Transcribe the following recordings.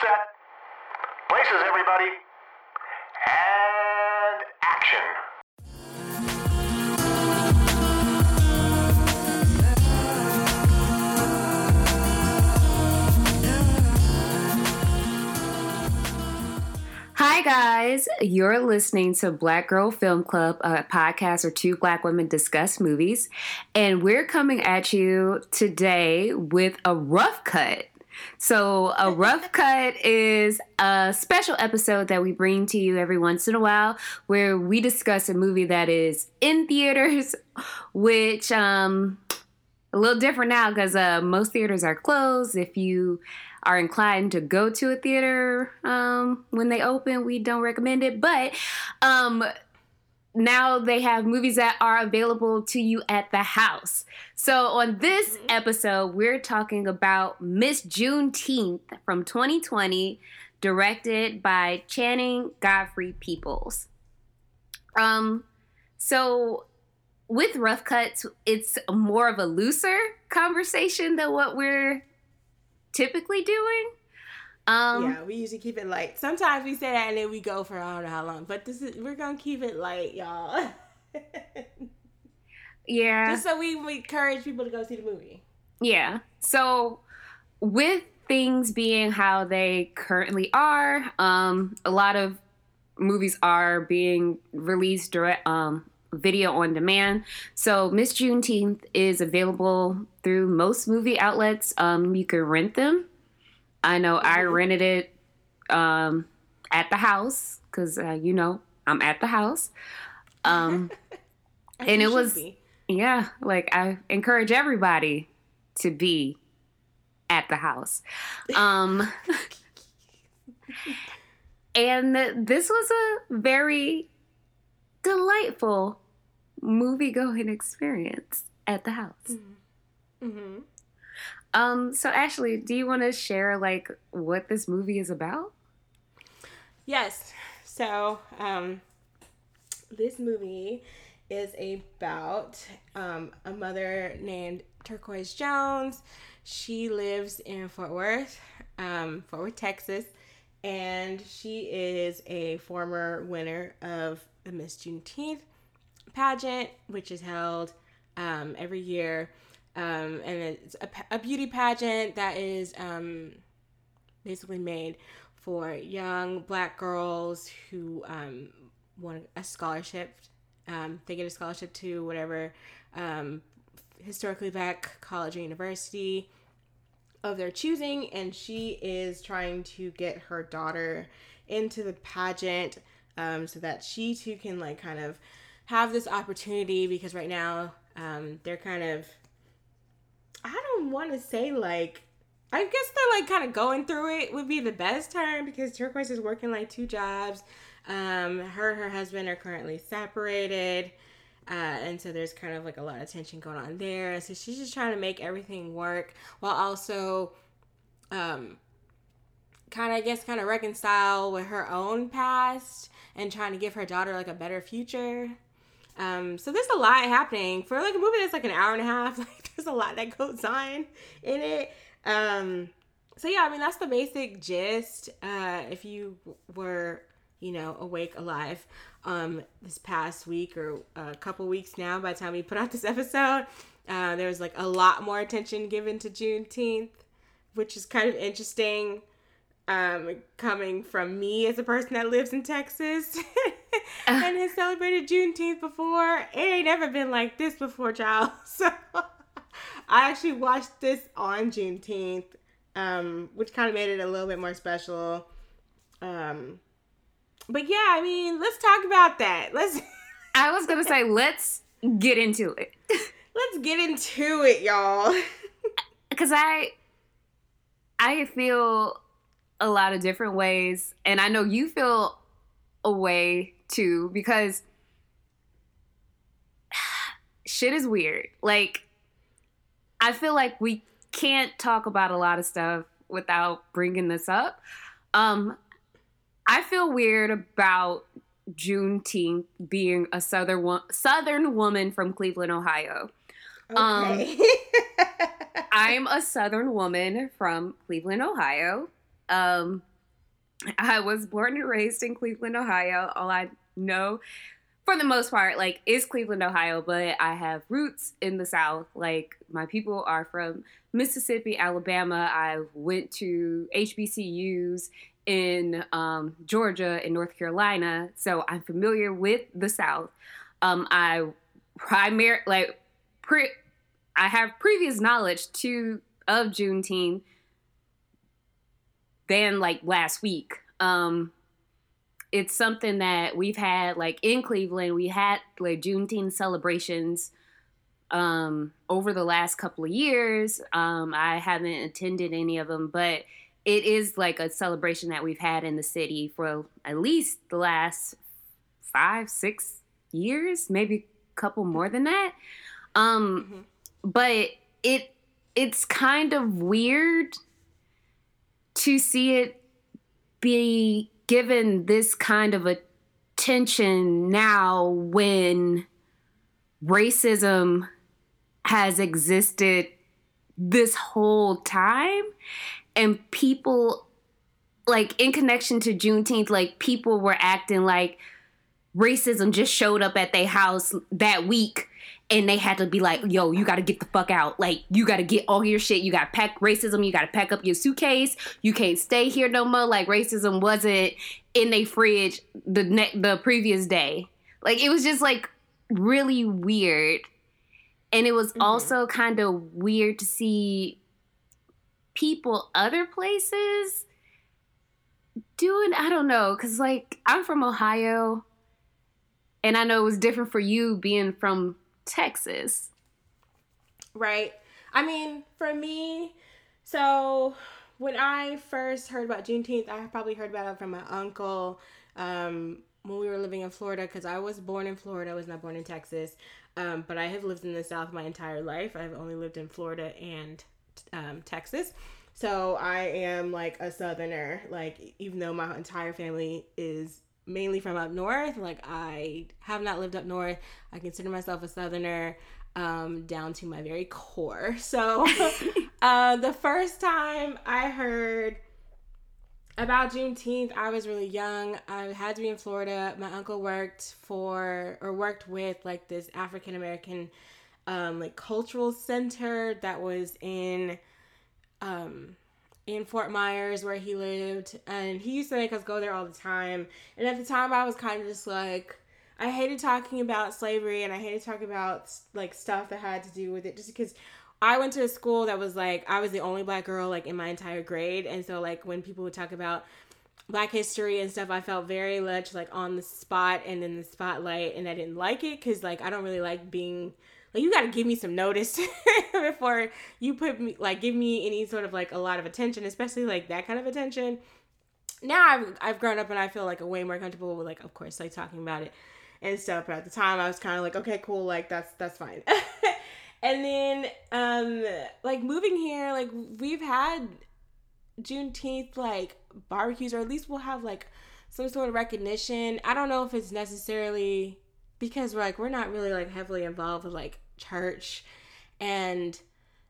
set. Places, everybody. And action. Hi, guys. You're listening to Black Girl Film Club, a podcast where two black women discuss movies. And we're coming at you today with a rough cut. So, a rough cut is a special episode that we bring to you every once in a while where we discuss a movie that is in theaters, which, um, a little different now because uh, most theaters are closed. If you are inclined to go to a theater um, when they open, we don't recommend it. But um, now they have movies that are available to you at the house. So on this episode, we're talking about Miss Juneteenth from 2020, directed by Channing Godfrey Peoples. Um, so with rough cuts, it's more of a looser conversation than what we're typically doing. Um, yeah, we usually keep it light. Sometimes we say that and then we go for I don't know how long, but this is we're gonna keep it light, y'all. yeah. Just so we, we encourage people to go see the movie. Yeah. So with things being how they currently are, um, a lot of movies are being released direct um video on demand. So Miss Juneteenth is available through most movie outlets. Um, you can rent them. I know I rented it um, at the house because uh, you know I'm at the house. Um, and it was be. yeah, like I encourage everybody to be at the house. Um, and this was a very delightful movie going experience at the house. hmm Um, so Ashley, do you want to share like what this movie is about? Yes. So, um, this movie is about um, a mother named Turquoise Jones. She lives in Fort Worth, um, Fort Worth, Texas, and she is a former winner of the Miss Juneteenth pageant, which is held um, every year. Um, and it's a, a beauty pageant that is um, basically made for young black girls who um, want a scholarship. Um, they get a scholarship to whatever um, historically black college or university of their choosing, and she is trying to get her daughter into the pageant um, so that she too can like kind of have this opportunity because right now um, they're kind of I don't want to say like I guess they're like kind of going through it would be the best term because Turquoise is working like two jobs. Um, her and her husband are currently separated. Uh, and so there's kind of like a lot of tension going on there. So she's just trying to make everything work while also um, kind of, I guess, kind of reconcile with her own past and trying to give her daughter like a better future. Um, so there's a lot happening for like a movie that's like an hour and a half. Like there's a lot that goes on in it. Um, so yeah, I mean that's the basic gist. Uh, if you were, you know, awake, alive, um, this past week or a couple weeks now, by the time we put out this episode, uh, there was like a lot more attention given to Juneteenth, which is kind of interesting. Um, coming from me as a person that lives in Texas and has celebrated Juneteenth before, it ain't never been like this before, child. So I actually watched this on Juneteenth, um, which kind of made it a little bit more special. Um, but yeah, I mean, let's talk about that. Let's I was gonna say let's get into it let's get into it, y'all. because I I feel a lot of different ways, and I know you feel a way too because shit is weird. Like I feel like we can't talk about a lot of stuff without bringing this up. Um, I feel weird about Juneteenth being a southern wo- southern woman from Cleveland, Ohio. Um, Okay. I'm a southern woman from Cleveland, Ohio. Um, I was born and raised in Cleveland, Ohio. All I know, for the most part, like is Cleveland, Ohio, but I have roots in the South. Like my people are from Mississippi, Alabama. I went to HBCUs in um, Georgia and North Carolina, so I'm familiar with the South. Um, I primary like pre, I have previous knowledge to of Juneteenth than like last week. Um, it's something that we've had like in Cleveland. We had like Juneteenth celebrations um, over the last couple of years. Um, I haven't attended any of them, but it is like a celebration that we've had in the city for at least the last five, six years, maybe a couple more than that. Um, mm-hmm. But it it's kind of weird to see it be given this kind of attention now when racism has existed this whole time and people like in connection to Juneteenth, like people were acting like racism just showed up at their house that week and they had to be like, yo, you got to get the fuck out. Like, you got to get all your shit. You got to pack racism. You got to pack up your suitcase. You can't stay here no more. Like, racism wasn't in a fridge the ne- the previous day. Like, it was just like really weird. And it was mm-hmm. also kind of weird to see people other places doing, I don't know, because like I'm from Ohio and I know it was different for you being from Texas. Right. I mean, for me, so when I first heard about Juneteenth, I probably heard about it from my uncle um, when we were living in Florida because I was born in Florida. I was not born in Texas. Um, but I have lived in the South my entire life. I've only lived in Florida and um, Texas. So I am like a Southerner. Like, even though my entire family is mainly from up north. Like I have not lived up north. I consider myself a southerner um, down to my very core. So uh, the first time I heard about Juneteenth, I was really young. I had to be in Florida. My uncle worked for or worked with like this African American um, like cultural center that was in um in Fort Myers where he lived, and he used to make us go there all the time. And at the time, I was kind of just like, I hated talking about slavery, and I hated talking about like stuff that had to do with it, just because I went to a school that was like I was the only black girl like in my entire grade, and so like when people would talk about black history and stuff, I felt very much like on the spot and in the spotlight, and I didn't like it because like I don't really like being like you got to give me some notice before you put me like give me any sort of like a lot of attention especially like that kind of attention. Now I've, I've grown up and i feel like a way more comfortable with like of course like talking about it and stuff but at the time i was kind of like okay cool like that's that's fine. And then um like moving here like we've had juneteenth like barbecues or at least we'll have like some sort of recognition. I don't know if it's necessarily because we're like we're not really like heavily involved with like church and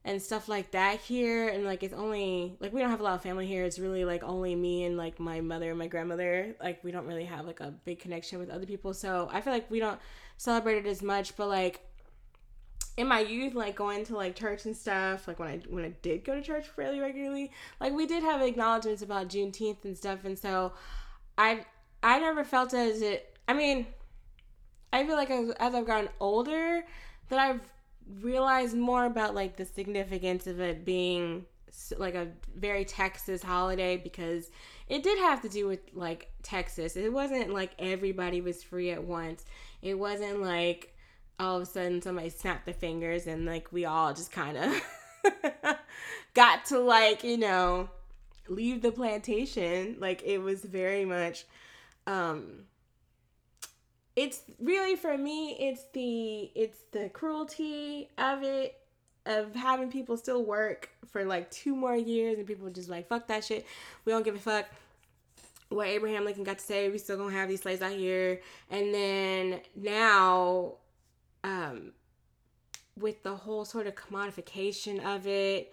and stuff like that here. And like it's only like we don't have a lot of family here. It's really like only me and like my mother and my grandmother. Like we don't really have like a big connection with other people. So i feel like we don't celebrate it as much. But like in my youth like going to like church and stuff like when i when i did go to church fairly regularly like we did have acknowledgments about juneteenth and stuff. And so i i never felt as it i mean I feel like as, as I've gotten older, that I've realized more about like the significance of it being like a very Texas holiday because it did have to do with like Texas. It wasn't like everybody was free at once. It wasn't like all of a sudden somebody snapped their fingers and like we all just kind of got to like, you know, leave the plantation. Like it was very much um it's really for me it's the it's the cruelty of it of having people still work for like two more years and people just like fuck that shit. We don't give a fuck what abraham lincoln got to say. We still gonna have these slaves out here. And then now um with the whole sort of commodification of it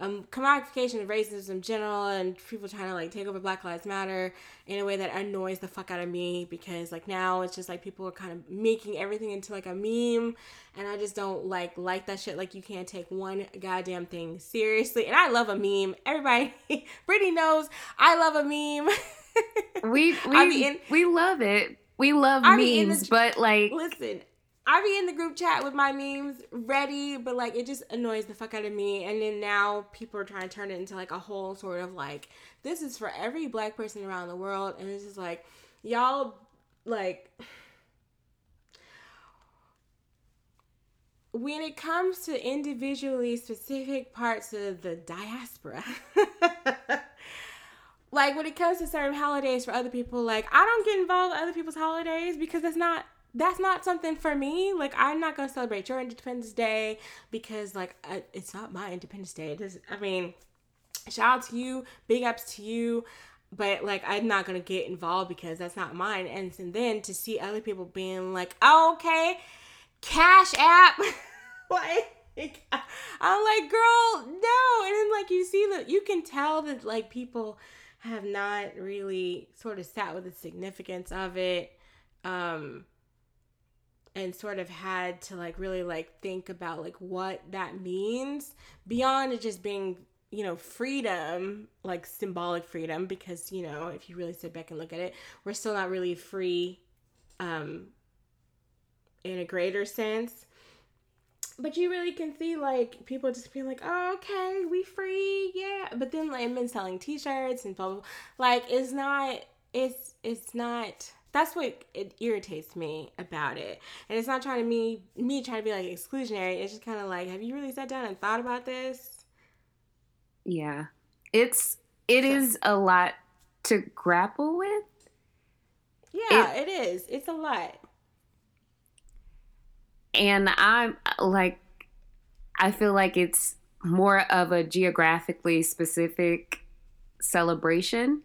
um, commodification of racism in general and people trying to like take over Black Lives Matter in a way that annoys the fuck out of me because like now it's just like people are kind of making everything into like a meme and I just don't like like that shit. Like you can't take one goddamn thing seriously. And I love a meme. Everybody, Brittany knows I love a meme. we we in, we love it. We love I memes, but like listen, I be in the group chat with my memes ready, but like it just annoys the fuck out of me. And then now people are trying to turn it into like a whole sort of like this is for every black person around the world, and it's just like y'all like when it comes to individually specific parts of the diaspora. like when it comes to certain holidays for other people, like I don't get involved with other people's holidays because it's not that's not something for me. Like, I'm not gonna celebrate your Independence Day because, like, I, it's not my Independence Day. It is. I mean, shout out to you, big ups to you, but like, I'm not gonna get involved because that's not mine. And, and then to see other people being like, oh, okay, Cash App, like. I'm like, girl, no. And then like you see that you can tell that like people have not really sort of sat with the significance of it. Um and sort of had to like really like think about like what that means beyond it just being you know freedom like symbolic freedom because you know if you really sit back and look at it we're still not really free um in a greater sense but you really can see like people just being like oh okay we free yeah but then like men selling t-shirts and blah, blah, blah. like it's not it's it's not that's what it irritates me about it. And it's not trying to me me trying to be like exclusionary. It's just kind of like, have you really sat down and thought about this? Yeah. It's it so. is a lot to grapple with. Yeah, it, it is. It's a lot. And I'm like I feel like it's more of a geographically specific celebration.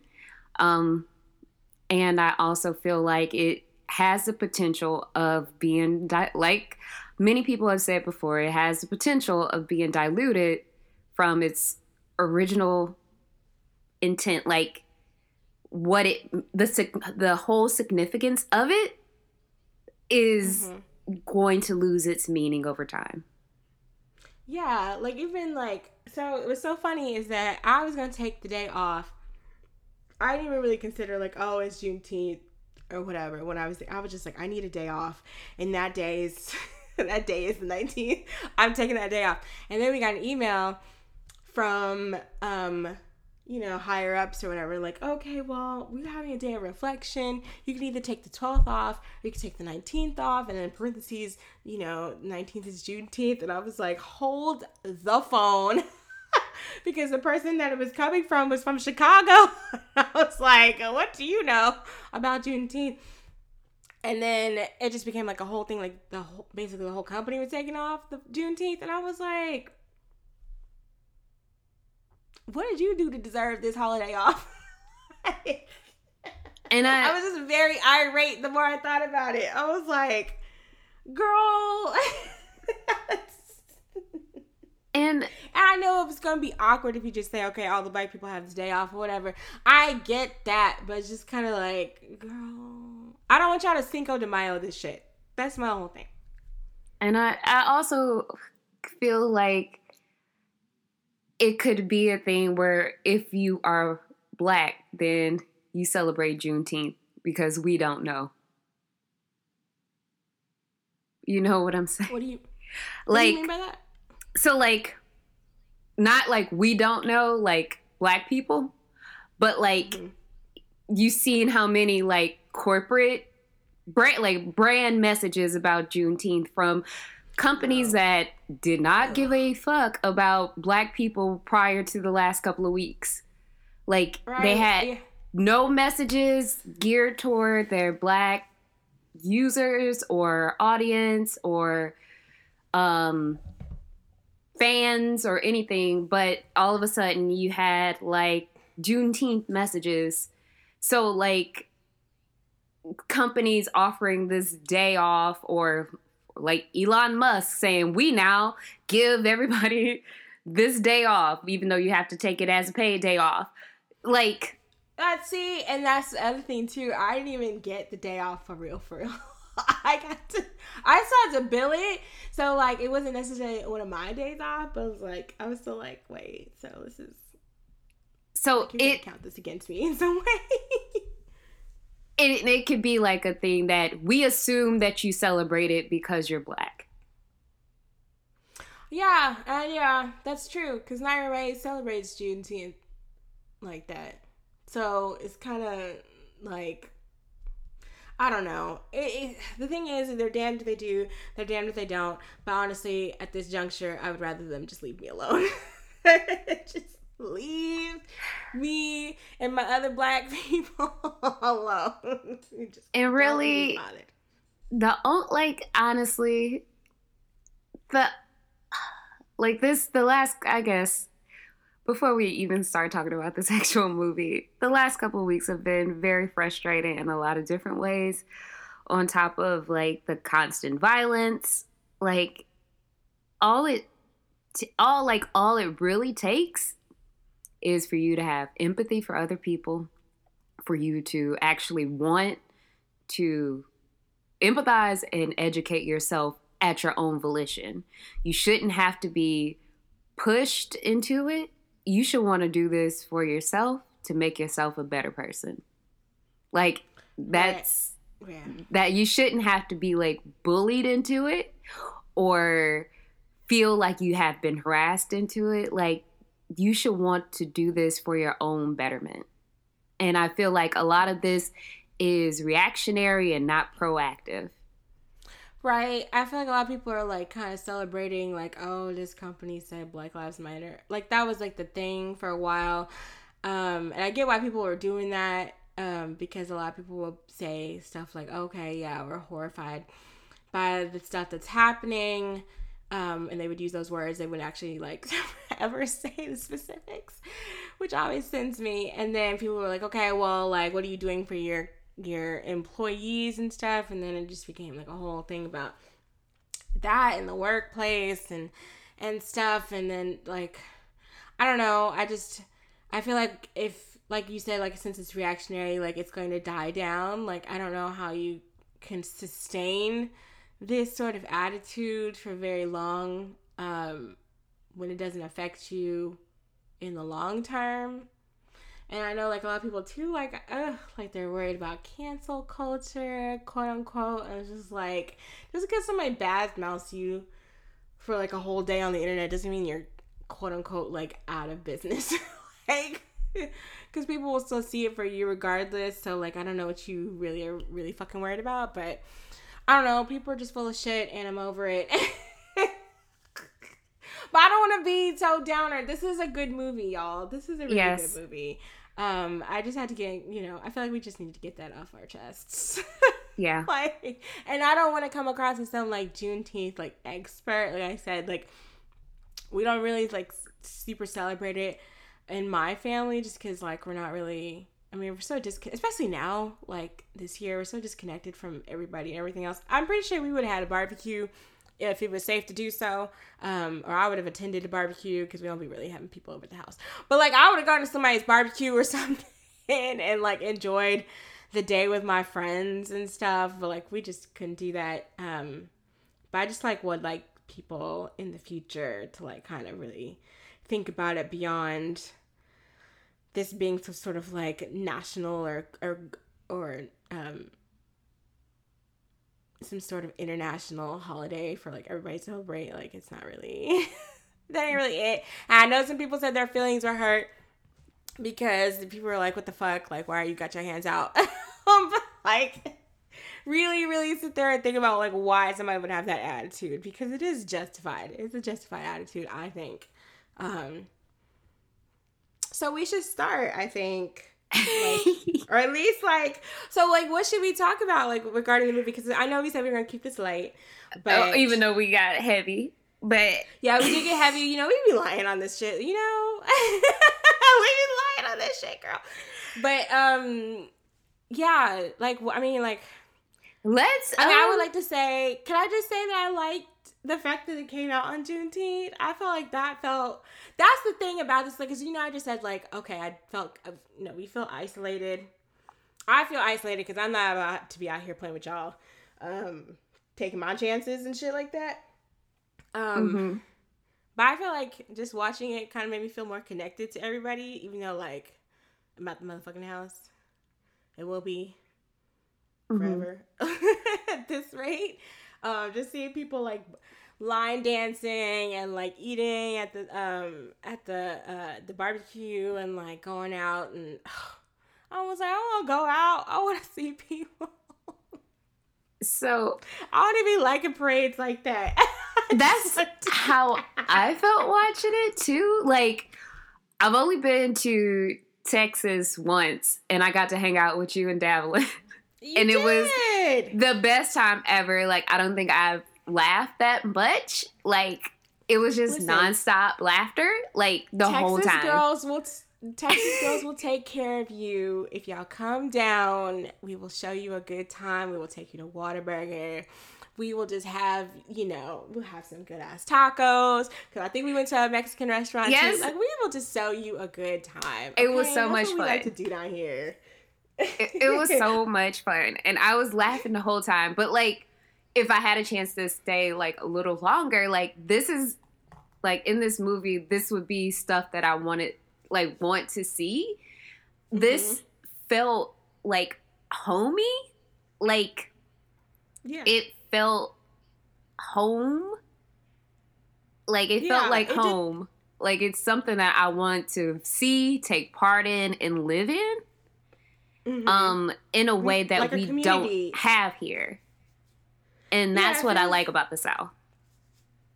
Um and I also feel like it has the potential of being di- like many people have said before it has the potential of being diluted from its original intent like what it the the whole significance of it is mm-hmm. going to lose its meaning over time yeah like even like so it was so funny is that i was gonna take the day off I didn't even really consider like, oh, it's Juneteenth or whatever. When I was, I was just like, I need a day off, and that day is that day is the 19th. I'm taking that day off, and then we got an email from um you know higher ups or whatever like okay well we're having a day of reflection. You can either take the 12th off or you can take the 19th off. And then in parentheses you know 19th is juneteenth. And i was like hold the phone because the person that it was coming from was from Chicago. I was like, what do you know about Juneteenth? And then it just became like a whole thing, like the whole, basically the whole company was taking off the Juneteenth, and I was like, what did you do to deserve this holiday off? and I, I was just very irate the more I thought about it. I was like, girl. And, and I know it's gonna be awkward if you just say, okay, all the black people have this day off or whatever. I get that, but it's just kind of like, girl, I don't want y'all to Cinco de Mayo this shit. That's my whole thing. And I, I also feel like it could be a thing where if you are black, then you celebrate Juneteenth because we don't know. You know what I'm saying? What do you, what like, do you mean by that? So like not like we don't know like black people but like mm-hmm. you seen how many like corporate brand like brand messages about juneteenth from companies that did not give a fuck about black people prior to the last couple of weeks like right. they had yeah. no messages geared toward their black users or audience or um fans or anything, but all of a sudden you had like Juneteenth messages. So like companies offering this day off or like Elon Musk saying we now give everybody this day off, even though you have to take it as a paid day off. Like, Let's see, and that's the other thing too. I didn't even get the day off for real, for real. I got to, I still had to bill it, so like it wasn't necessarily one of my days off. But I was like, I was still like, wait, so this is so it, count this against me in some way. it it could be like a thing that we assume that you celebrate it because you're black. yeah, uh, yeah, that's true. Cause Naira Ray celebrates Juneteenth like that, so it's kind of like I don't know. It, it, the thing is, they're damned if they do, they're damned if they don't. But honestly, at this juncture, I would rather them just leave me alone. just leave me and my other black people alone. Just And really- the like honestly the like this the last i guess before we even start talking about this actual movie the last couple weeks have been very frustrating in a lot of different ways on top of like the constant violence like all it t- all like all it really takes is for you to have empathy for other people for you to actually want to empathize and educate yourself at your own volition. You shouldn't have to be pushed into it. You should want to do this for yourself to make yourself a better person. Like that's Yeah. that you shouldn't have to be like bullied into it or feel like you have been harassed into it. Like you should want to do this for your own betterment. And I feel like a lot of this is reactionary and not proactive. Right. I feel like a lot of people are like kind of celebrating, like, oh, this company said Black Lives Matter. Like that was like the thing for a while. Um, and I get why people were doing that. Um, because a lot of people will say stuff like, okay, yeah, we're horrified by the stuff that's happening. Um, and they would use those words. They would actually like ever say the specifics, which always sends me. And then people were like, okay, well, like, what are you doing for your your employees and stuff? And then it just became like a whole thing about that in the workplace and and stuff. And then like, I don't know. I just I feel like if like you said, like since it's reactionary, like it's going to die down. Like I don't know how you can sustain this sort of attitude for very long um, when it doesn't affect you in the long term. And I know like a lot of people too, like ugh, like they're worried about cancel culture, quote unquote. And it's just like just because somebody bad mouths you for like a whole day on the internet doesn't mean you're quote unquote like out of business. like because people will still see it for you regardless. So like I don't know what you really are really fucking worried about, but I don't know. People are just full of shit, and I'm over it. but I don't want to be so downer. This is a good movie, y'all. This is a really Yes. good movie. Um, I just had to get, you know, I feel like we just need to get that off our chests. Yeah. like, and I don't want to come across as some like Juneteenth like expert. Like I said, like we don't really like super celebrate it in my family just because like we're not really. I mean, we're so disconnected, especially now, like this year, we're so disconnected from everybody and everything else. I'm pretty sure we would have had a barbecue if it was safe to do so, um, or I would have attended a barbecue because we don't be really having people over the house. But like, I would have gone to somebody's barbecue or something and like enjoyed the day with my friends and stuff. But like, we just couldn't do that. Um, but I just like would like people in the future to like kind of really think about it beyond this being some sort of like national or or or um some sort of international holiday for like everybody to celebrate like it's not really that ain't really it. I know some people said their feelings were hurt because people were like what the fuck? Like why are you got your hands out? Like really really sit there and think about like why somebody would have that attitude because it is justified. It's a justified attitude i think. Um so we should start i think like, or at least like so like what should we talk about like regarding the movie? Because i know we said we are gonna keep this light but Oh, even though we got heavy. But yeah we do get heavy. You know we be lying on this shit you know? We be lying on this shit girl. But um yeah like i mean like let's I mean, I um, would like to say, can I just say that I liked the fact that it came out on Juneteenth, I felt like that felt. That's the thing about this, like, cause you know, I just said like, okay, I felt, uh, you know, we feel isolated. I feel isolated because I'm not about to be out here playing with y'all, um, taking my chances and shit like that. Um, Mm-hmm. but I feel like just watching it kind of made me feel more connected to everybody, even though like I'm at the motherfucking house. It will be Mm-hmm. forever at this rate. Um, just seeing people like line dancing and like eating at the um at the uh the barbecue and like going out and I was like, I want to go out. I want to see people. So I want to be liking parades like that. that's how I felt watching it too. Like, I've only been to Texas once, and I got to hang out with you and Davlin. You and it was- the best time ever. Like, I don't think I've laughed that much. Like, it was just Listen. nonstop laughter, like the Texas whole time. girls will. T- Texas girls will take care of you if y'all come down. We will show you a good time. We will take you to Whataburger. We will just have, you know, we'll have some good ass tacos. Cause I think we went to a Mexican restaurant Yes. too. Like we will just show you a good time. It was so That's much what we like to do down here. It, it was so much fun and i was laughing the whole time but like if i had a chance to stay like a little longer like this is like in this movie this would be stuff that i wanted like want to see. This mm-hmm. felt like homey like Yeah. it felt home. Like it Yeah, felt like it did- home. Like it's something that i want to see take part in and live in Mhm. um in a way that like we community. don't have here. And that's it what i like about the south.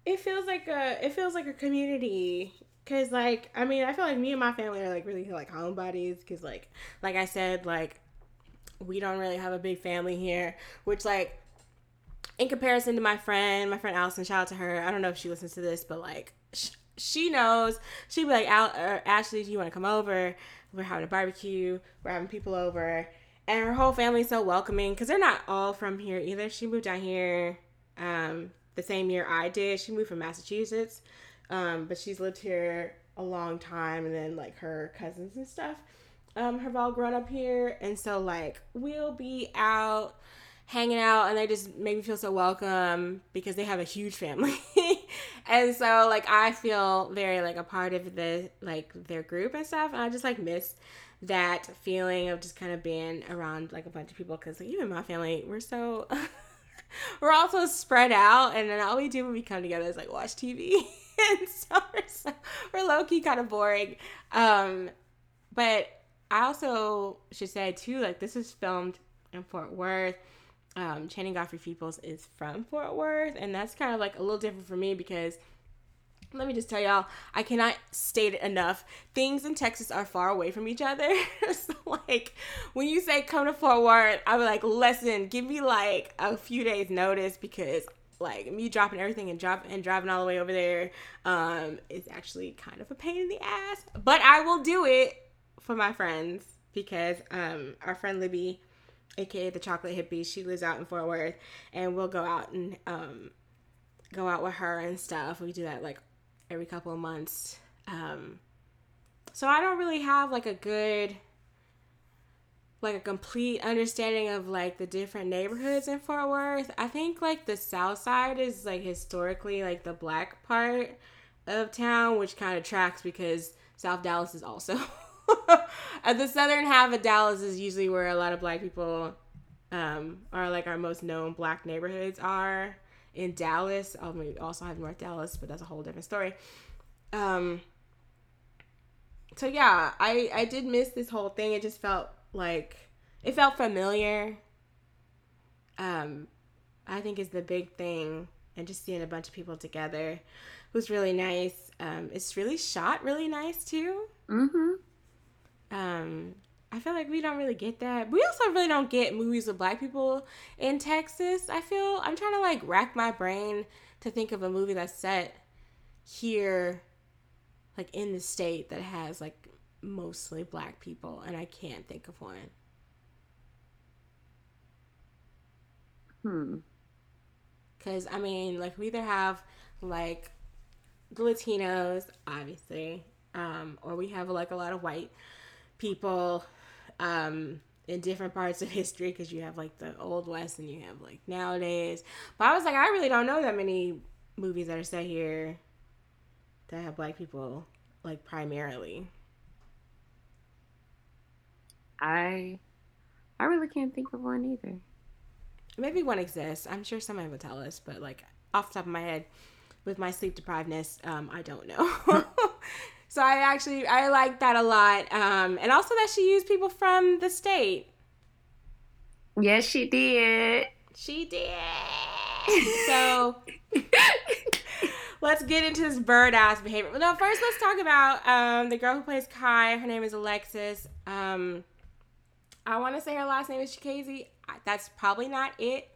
It feels like a it feels like a community. Because like i mean i feel like me and my family are like really like homebodies. Because like like i said like we don't really have a big family here which like in comparison to my friend my friend allison shout out to her. I don't know if she listens to this but like sh- she knows. She'd be like Al- ashley do you want to come over we're having a barbecue we're having people over and her whole family's so welcoming because they're not all from here either she moved down here um, the same year I did. She moved from Massachusetts, um, but she's lived here a long time, and then like her cousins and stuff um, have all grown up here, and so like we'll be out hanging out, and they just make me feel so welcome because they have a huge family, and so like I feel very like a part of the like their group and stuff, and I just like miss that feeling of just kind of being around like a bunch of people because like, even my family we're so we're also spread out and then all we do when we come together is like watch tv and so we're, so, we're low-key kind of boring. Um but i also should say too like this is filmed in fort worth um channing godfrey peoples is from fort worth and that's kind of like a little different for me because let me just tell y'all, I cannot state it enough. Things in Texas are far away from each other. so, like, when you say come to Fort Worth, I was like, listen, give me like a few days notice because like me dropping everything and drop and driving all the way over there um is actually kind of a pain in the ass. But I will do it for my friends because um our friend Libby, aka the chocolate hippie, she lives out in Fort Worth and we'll go out and um go out with her and stuff. We do that like every couple of months. Um, so I don't really have like a good, like a complete understanding of like the different neighborhoods in Fort Worth. I think like the south side is like historically like the black part of town, which kind of tracks because South Dallas is also. and the southern half of Dallas is usually where a lot of black people um, are like our most known black neighborhoods are in Dallas. Um, we also have North Dallas, but that's a whole different story. Um, so yeah, I I did miss this whole thing. It just felt like it felt familiar. Um, I think is the big thing, and just seeing a bunch of people together was really nice. Um, it's really shot really nice too. mm-hmm Um, I feel like we don't really get that. We also really don't get movies with black people in Texas. I feel I'm trying to like rack my brain to think of a movie that's set here, like in the state that has like mostly black people, and I can't think of one. hmm Because, I mean, like, we either have, like, the Latinos, obviously, um, or we have, like, a lot of white people um, in different parts of history because you have, like, the Old West and you have, like, nowadays. But I was like, I really don't know that many movies that are set here that have black people, like, primarily. I I really can't think of one either. Maybe one exists. I'm sure somebody will tell us, but like off the top of my head, with my sleep deprivedness, um, I don't know. so I actually I like that a lot, um, and also that she used people from the state. Yes, she did. She did. so let's get into this bird ass behavior. No, first let's talk about um, the girl who plays Kai. Her name is Alexis. Um, I want to say her last name is Chikaeze. That's probably not it,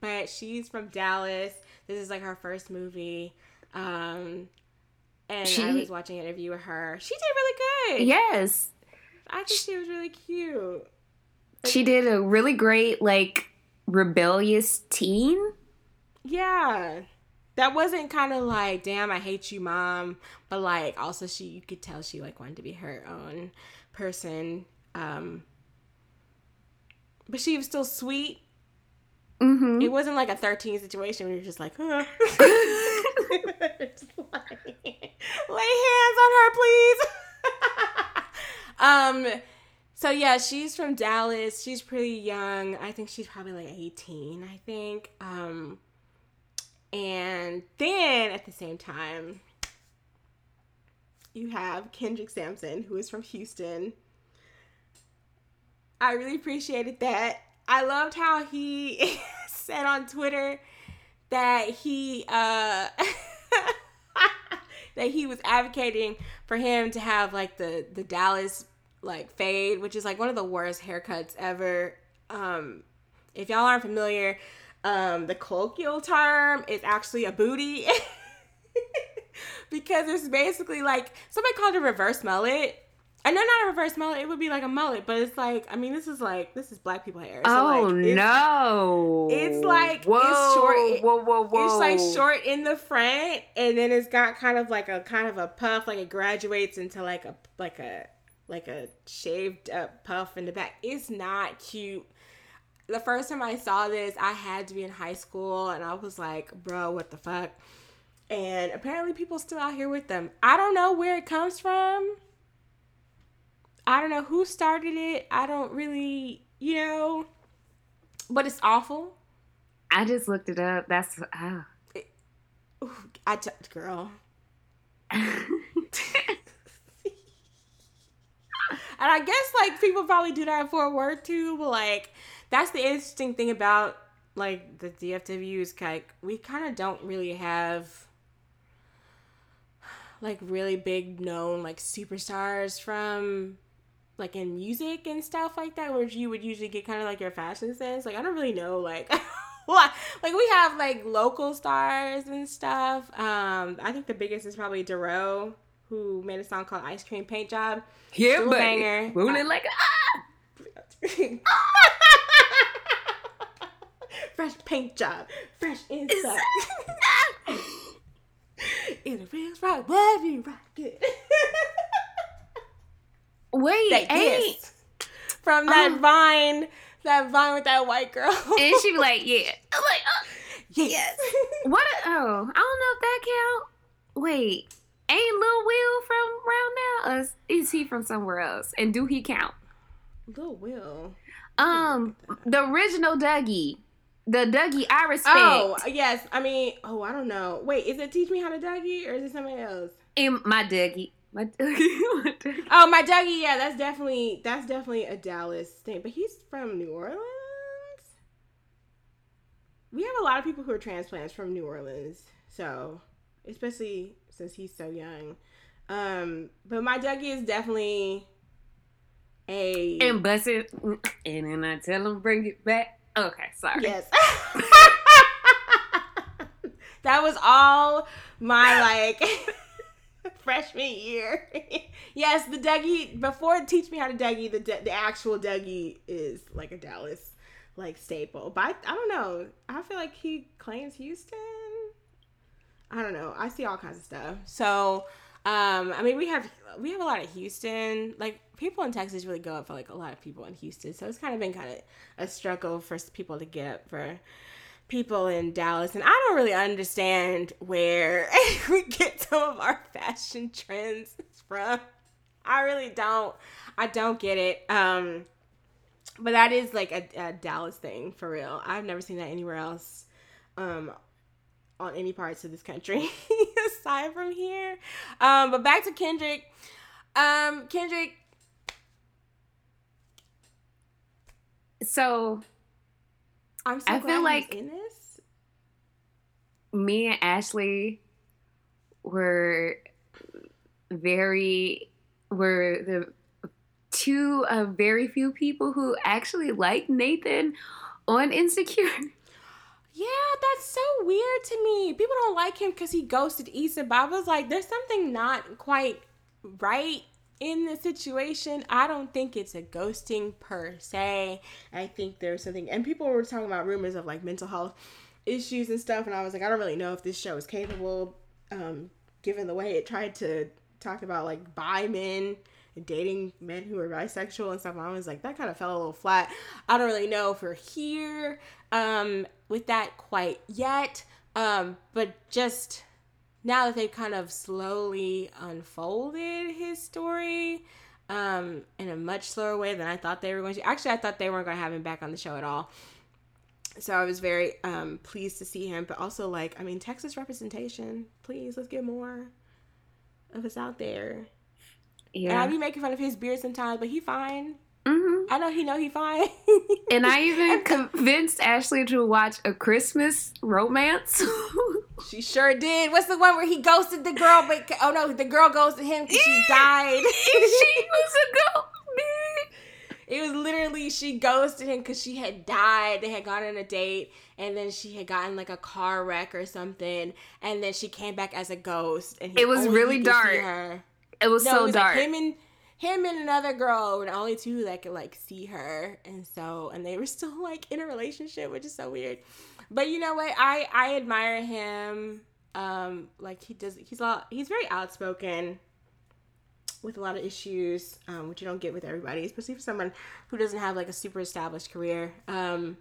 but she's from Dallas. This is like her first movie. Um, and She- I was watching an interview with her. She did really good. Yes. I think she was really cute. She did a really great like rebellious teen. Yeah. That wasn't kind of like, damn, I hate you, mom. But like also she you could tell she like wanted to be her own person. Um but she was still sweet. Mm-hmm. It wasn't like a 13 situation where you're just like, huh. Just like, lay hands on her, please. um, so yeah, she's from Dallas. She's pretty young. I think she's probably like 18, I think. Um, and then at the same time, you have Kendrick Sampson, who is from Houston. I really appreciated that. I loved how he said on Twitter that he uh that he was advocating for him to have like the the Dallas like fade, which is like one of the worst haircuts ever. Um if y'all aren't familiar, um the colloquial term is actually a booty. because it's basically like somebody called a reverse mullet. I know not a reverse mullet, it would be like a mullet, but it's like I mean this is like this is black people hair. So oh like, it's- no! it's like- it's short- it- whoa, whoa, whoa! It's like short in the front, and then it's got kind of like a kind of a puff, like it graduates into like a like a like a shaved up puff in the back. It's not cute. The first time I saw this, I had to be in high school, and I was like, "Bro, what the fuck?" And apparently, people still out here with them. I don't know where it comes from. I don't know who started it. I don't really, you know, but it's awful. I just looked it up. That's ah. Ooh, I t- girl. And I guess like people probably do that Fort Worth too, but like that's the interesting thing about like the DFW is like we kind of don't really have like really big known like superstars from like in music and stuff like that where you would usually get kind of like your fashion sense like i don't really know like what like we have like local stars and stuff. Um i think the biggest is probably Dorrough who made a song called ice cream paint job. Yeah, Still a but banger. rolling like fresh paint job. Fresh inside. In a real rock body rocket wait, that ain't from that Oh. vine, that vine with that white girl. and she be like, yeah, I'm like, uh, yes. what? a- oh, I don't know if that count. Wait, ain't Lil Wil from around now? Or is- is he from somewhere else? And do he count? Lil Wil. Um, the original Dougie, the Dougie I respect. Oh yes, I mean, oh I don't know. Wait, is it Teach Me How to Dougie or is it somebody else? In my Dougie, my Dougie, my Dougie. Oh, my Dougie. Yeah, that's definitely that's definitely a Dallas thing. But he's from New Orleans. We have a lot of people who are transplants from New Orleans, so especially since he's so young. Um, but my Dougie is definitely a and bust it, and then I tell him bring it back. Okay, sorry. Yes. that was all my like freshman year. yes, the Dougie before Teach Me How to Dougie, the the actual Dougie is like a Dallas like staple. But I, I don't know. I feel like he claims Houston. I don't know. I see all kinds of stuff. So, um, I mean, we have we have a lot of Houston. Like people in Texas really go up for like a lot of people in Houston. So it's kind of been kind of a struggle for people to get up for people in Dallas. And I don't really understand where we get some of our fashion trends from. I really don't. I don't get it. Um, but that is like a, a Dallas thing for real. I've never seen that anywhere else. Um, on any parts of this country aside from here. Um, but back to Kendrick. Um, Kendrick. So I'm so I feel like- in this. me and Ashley were very were the two of very few people who actually liked Nathan on Insecure. Yeah, that's so weird to me. People don't like him because he ghosted Issa, but I was like, there's something not quite right in the situation. I don't think it's a ghosting per se. I think there's something, and people were talking about rumors of like mental health issues and stuff, and I was like, I don't really know if this show is capable, um, given the way it tried to talk about like bi men dating men who are bisexual and stuff. And I was like, that kind of fell a little flat. I don't really know if we're here um, with that quite yet. Um, but just now that they've kind of slowly unfolded his story um, in a much slower way than I thought they were going to. Actually, I thought they weren't going to have him back on the show at all. So I was very um, pleased to see him, but also like, I mean, Texas representation. Please, let's get more of us out there. Yeah, and I be making fun of his beard sometimes, but he fine. Hmm I know he know he fine. And I even convinced Ashley to watch a Christmas romance. she sure did. What's the one where he ghosted the girl? But oh no, the girl ghosted him because she died. she was a ghost. It was literally she ghosted him because she had died. They had gone on a date, and then she had gotten like a car wreck or something, and then she came back as a ghost. And he It was really dark. It was No, so it was dark. like him and him and another girl were the only two that could like see her, and so and they were still like in a relationship, which is so weird. But you know what? I I admire him. Um, like he does. He's a lot, he's very outspoken with a lot of issues, um, which you don't get with everybody, especially for someone who doesn't have like a super established career. Um,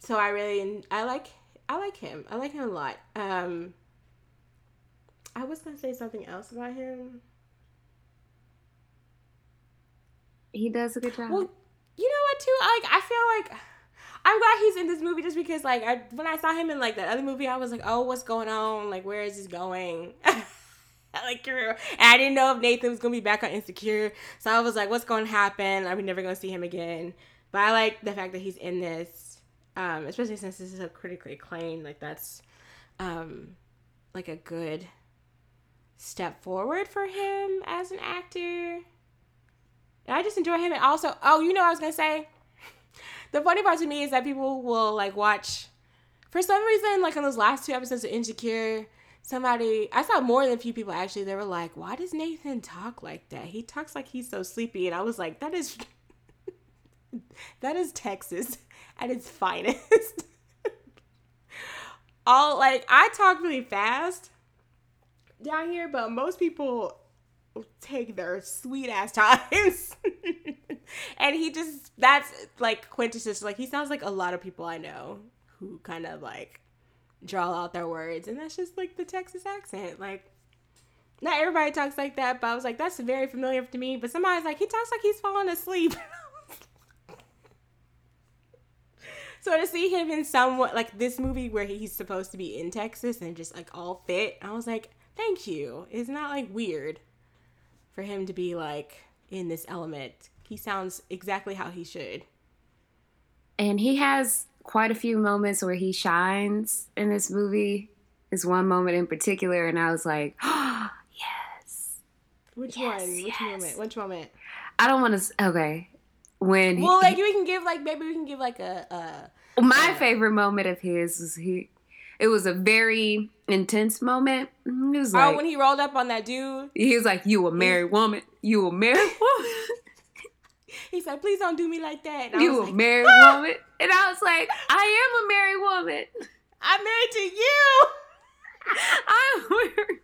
so I really I like I like him. I like him a lot. Um, I was gonna say something else about him. He does a good job. Well, you know what too? Like I feel like I'm glad he's in this movie just because like I when I saw him in like that other movie, I was like, oh, what's going on? Like where is this going? like and I didn't know if Nathan was gonna be back on Insecure, so I was like, what's going to happen? Are we never gonna see him again? But I like the fact that he's in this, um, especially since this is so critically acclaimed. Like that's, um, like a good step forward for him as an actor. And I just enjoy him. And also, oh, you know, I was gonna say. The funny part to me is that people will like watch. For some reason, like on those last two episodes of Insecure, somebody I saw more than a few people actually. They were like, "Why does Nathan talk like that? He talks like he's so sleepy." And I was like, "That is, that is Texas at its finest." All like I talk really fast down here, but most people take their sweet ass times. and he just that's like quintessential. Like he sounds like a lot of people I know who kind of like draw out their words, and that's just like the Texas accent. Like not everybody talks like that, but I was like, that's very familiar to me. But somebody's like, he talks like he's falling asleep. so to see him in somewhat like this movie where he's supposed to be in Texas and just like all fit, I was like, thank you. It's not like weird for him to be like in this element. He sounds exactly how he should. and he has quite a few moments where he shines in this movie. There's one moment in particular, and I was like, oh, yes. Which Yes, one? Which yes. moment? Which moment? I don't want to. Okay. When he, Well, like we can give like maybe we can give like a, a my Yeah. favorite moment of his was he. It was a very intense moment. It was oh when he rolled up on that dude. he was like, "You a married woman? You a married woman?" he said, "Please don't do me like that." You a like, married "Ah, woman? And I was like, I am a married woman. I'm married to you. I'm married.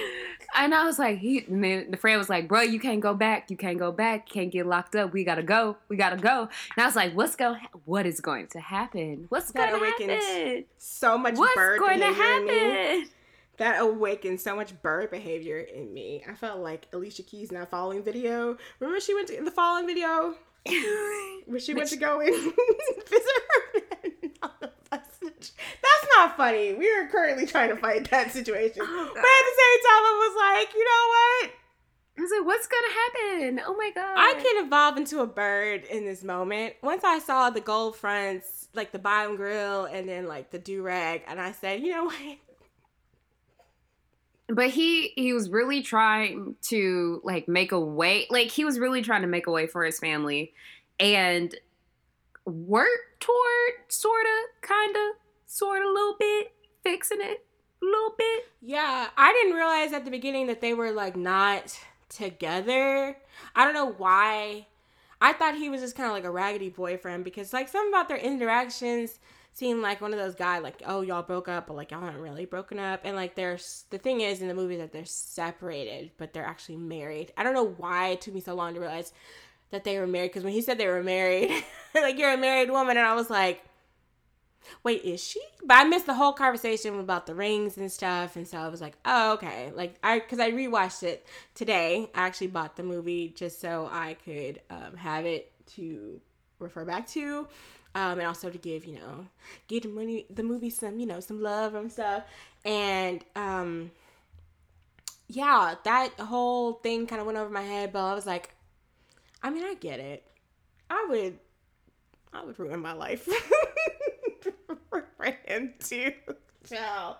And I was like, he, and then the friend was like, bro, you can't go back. You can't go back. Can't get locked up. We gotta go. We gotta go. And I was like, what's going? What is going to happen? What's That going to happen? So much What's bird going to behavior in me. happen? That awakened so much bird behavior in me. I felt like Alicia Keys in that following video. Remember she went to the following video where she went to go and visit her man on the bus. That's not funny. We are currently trying to fight that situation. Oh, but at the same time, I was like, you know what? I was like, what's gonna happen? Oh my god! I can evolve into a bird in this moment. Once I saw the gold fronts, like the bottom grill, and then like the do rag, and I said, you know what? But he he was really trying to like make a way. Like he was really trying to make a way for his family, and work toward sort of, kind of, sort of, a little bit, fixing it a little bit. Yeah, I didn't realize at the beginning that they were like not together. I don't know why. I thought he was just kind of like a raggedy boyfriend because like something about their interactions seemed like one of those guys like oh y'all broke up but like y'all aren't really broken up and like there's the thing is in the movie that they're separated but they're actually married. I don't know why it took me so long to realize that they were married because when he said they were married like you're a married woman and I was like wait, is she? But I missed the whole conversation about the rings and stuff, and so I was like, oh, okay. Like I, because I rewatched it today. I actually bought the movie just so I could um, have it to refer back to, um, and also to give you know, give the money, the movie some you know some love and stuff, and um, yeah, that whole thing kind of went over my head, but I was like, I mean, I get it. I would, I would ruin my life. for him to tell.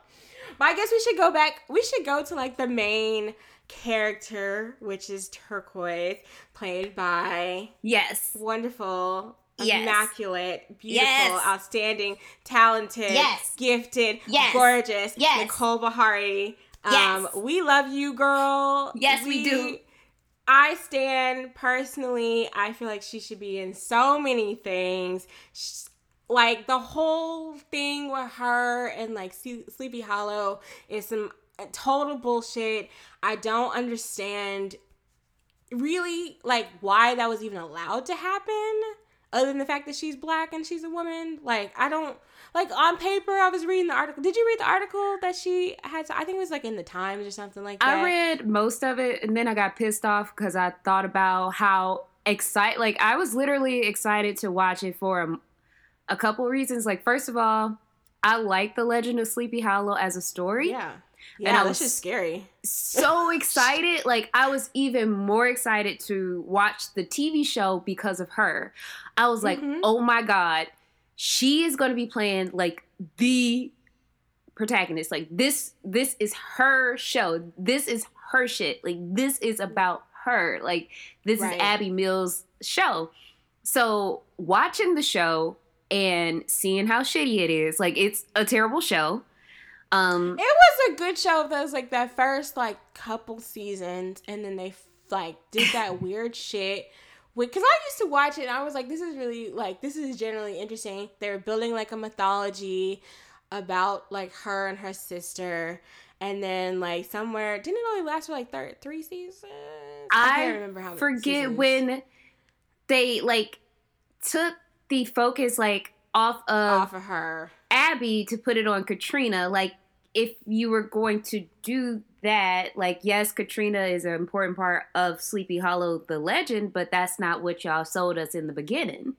But I guess we should go back. We should go to like the main character, which is Turquoise, played by Yes. wonderful, Yes. immaculate, beautiful, Yes. outstanding, talented, Yes. gifted, Yes. gorgeous, Yes. Nicole Beharie. Um, Yes. we love you, girl. Yes, we do. I stand personally. I feel like she should be in so many things. Sh- Like the whole thing with her and like Sleepy Hollow is some uh, total bullshit. I don't understand really like why that was even allowed to happen other than the fact that she's black and she's a woman. Like i don't like on paper i was reading the article. Did you read the article that she had i think it was like in the times or something like that? I read most of it and then I got pissed off because I thought about how excited, like, I was literally excited to watch it for a, a couple reasons. Like, first of all, I like The Legend of Sleepy Hollow as a story. yeah And yeah I that's was- just scary So excited. Like, I was even more excited to watch the TV show because of her. I was like, Mhm. oh my God, she is going to be playing like the protagonist. Like, this, this is her show. This is her shit. Like, this is about her. Like, this Right. is Abby Mills' show. So, watching the show and seeing how shitty it is, like, it's a terrible show. Um, it was a good show that was like that first like couple seasons and then they like did that weird shit because I used to watch it and I was like, this is really like this is generally interesting. They were building like a mythology about like her and her sister, and then like somewhere didn't it only last for like thir- three seasons? I, I can't remember how. forget when they like took the focus like off of off of her. Abby to put it on Katrina. Like if you were going to do that, like yes, Katrina is an important part of Sleepy Hollow, the legend, but that's not what y'all sold us in the beginning.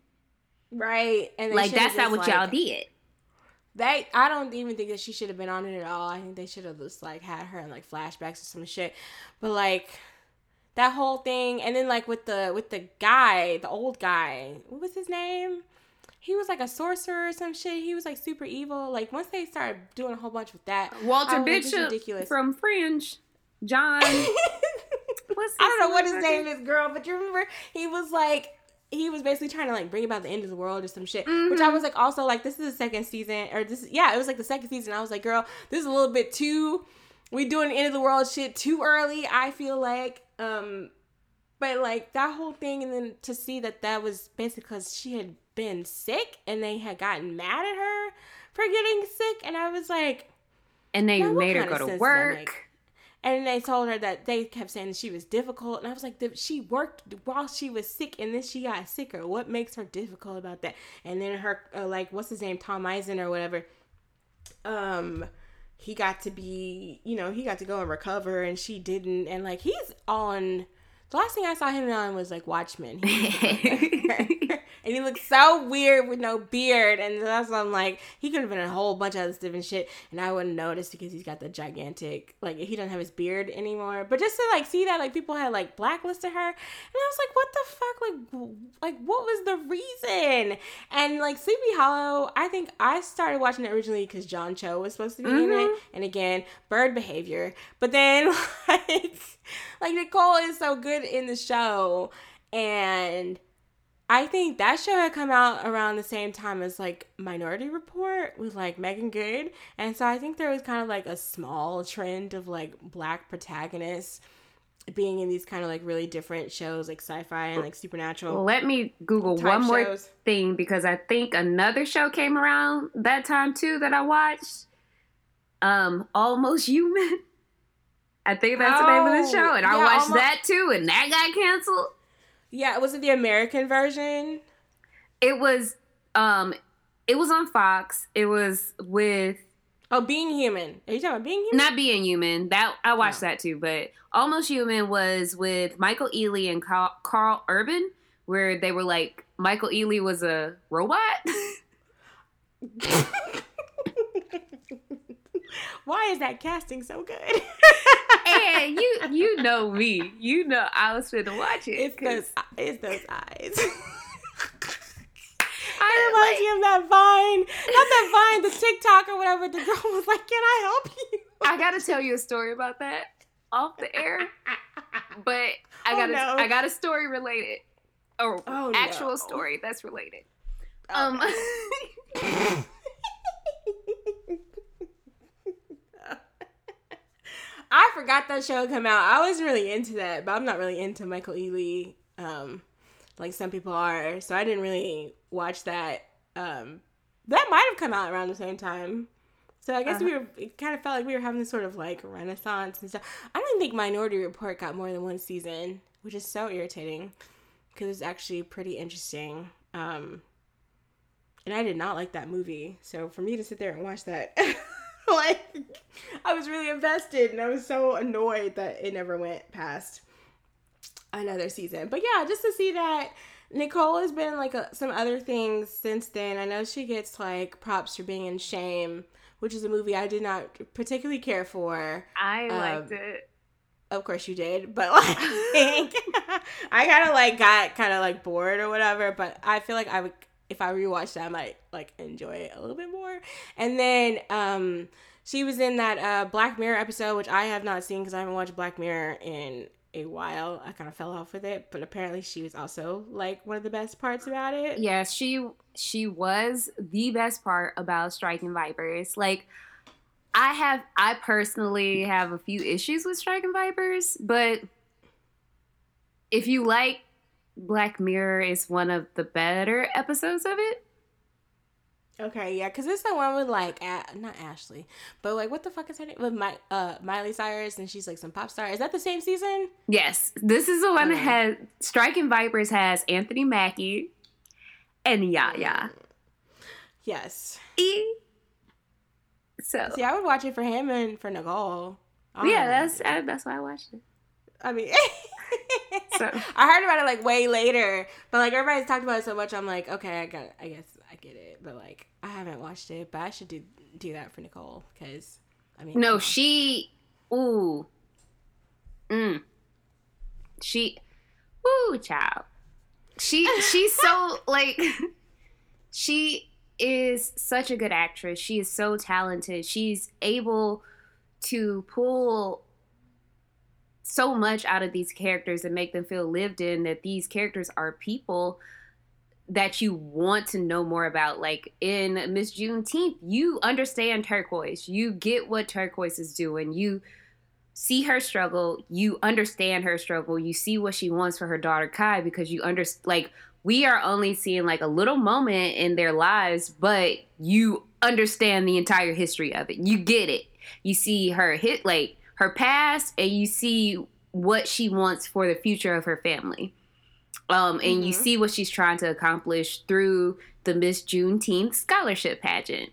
Right, and Like that's not what y'all did. They, I don't even think that she should have been on it at all. I think they should have just like had her in like flashbacks or some shit. But like that whole thing, and then like with the with the guy, the old guy, what was his name? He was like a sorcerer or some shit. He was like super evil. Like once they started doing a whole bunch with that, Walter I was like, Bishop ridiculous. from Fringe, John. I don't know what his name is, girl, but you remember he was like he was basically trying to like bring about the end of the world or some shit. Which I Mhm. was like also like this is the second season or this yeah, it was like the second season. I was like, girl, this is a little bit too we doing the end of the world shit too early. I feel like um But like that whole thing, and then to see that that was basically because she had been sick and they had gotten mad at her for getting sick, and I was like, and they made her go to sense does that work. and they told her that they kept saying she was difficult, and I was like, she worked while she was sick, and then she got sicker. What makes her difficult about that? And then her, uh, like, what's his name, Tom Mison or whatever, um. He got to be, you know, he got to go and recover, and she didn't. And like, he's on. The last thing I saw him on was like Watchmen. And he looks so weird with no beard. And that's why I'm like, he could have been a whole bunch of other different shit, and I wouldn't notice because he's got the gigantic, like he doesn't have his beard anymore. But just to like see that, like people had like blacklisted her, and I was like, what the fuck, like, like what was the reason? And like Sleepy Hollow, I think I started watching it originally because John Cho was supposed to be in it, mm-hmm. and again, bird behavior. But then like, like Nicole is so good in the show, and. I think that show had come out around the same time as like Minority Report with like Meagan Good. And so I think there was kind of like a small trend of like black protagonists being in these kind of like really different shows like sci-fi and like supernatural. Let me Google one more shows. thing because I think another show came around that time too that I watched. Um, Almost Human. I think that's the name of the Oh, show, and I watched Almo- that too, and that got canceled. Yeah, was it the American version? It was, um, it was on Fox. It was with Oh, Being Human. Are you talking about Being Human? not being human. That I watched No. that too, but Almost Human was with Michael Ealy and Carl, Karl Urban, where they were like Michael Ealy was a robot. Why is that casting so good? and you you know me. You know I was finna watch it. it's those it's those eyes. I It reminds me of that Vine, not that Vine, the TikTok or whatever. The girl was like, "Can I help you?" I gotta tell you a story about that off the air, but I Oh, got a, no. I got a story related, or Oh, actual no. story that's related. Oh, Um, I forgot that show come out. I wasn't really into that, but I'm not really into Michael Ealy, um, like some people are. So I didn't really watch that. Um, that might have come out around the same time. So I guess we were. It kind of felt like we were having this sort of like renaissance and stuff. I don't think Minority Report got more than one season, which is so irritating because it's actually pretty interesting. Um, and I did not like that movie. So for me to sit there and watch that, like, I was really invested, and I was so annoyed that it never went past another season. But yeah, just to see that Nicole has been like a, some other things since then. I know she gets like props for being in Shame, which is a movie I did not particularly care for. I Um, liked it. Of course you did, but like I kind of like got kind of like bored or whatever. But I feel like I would if I rewatched that, I might like enjoy it a little bit more. And then um, she was in that uh, Black Mirror episode, which I have not seen because I haven't watched Black Mirror in a while. I kind of fell off with it, but apparently she was also like one of the best parts about it. Yes, she she was the best part about striking vipers. Like I have I personally have a few issues with striking vipers, but if you like Black Mirror is one of the better episodes of it. Okay, yeah, because it's the one with like a- not Ashley, but like what the fuck is her name? With My, uh, Miley Cyrus, and she's like some pop star. Is that the same season? Yes, this is the one that has Striking Vipers has Anthony Mackie and Yahya. Yes. E. So See, I would watch it for him and for Nicole. Don't yeah, that's I, that's why I watched it. I mean, So- I heard about it like way later, but like everybody's talked about it so much, I'm like, okay, I got, I guess I get it, but like I haven't watched it, but I should do do that for Nicole because I mean, No, she. Ooh. Mm. She. Ooh, child. She. She's so like. She is such a good actress. She is so talented. She's able to pull so much out of these characters and make them feel lived in. That these characters are people that you want to know more about. Like in Miss Juneteenth, you understand turquoise. You get what turquoise is doing. You see her struggle, you understand her struggle, you see what she wants for her daughter Kai because you understand like we are only seeing like a little moment in their lives, but you understand the entire history of it. You get it. You see her hit like her past and you see what she wants for the future of her family. Um, and mm-hmm. you see what she's trying to accomplish through the Miss Juneteenth scholarship pageant.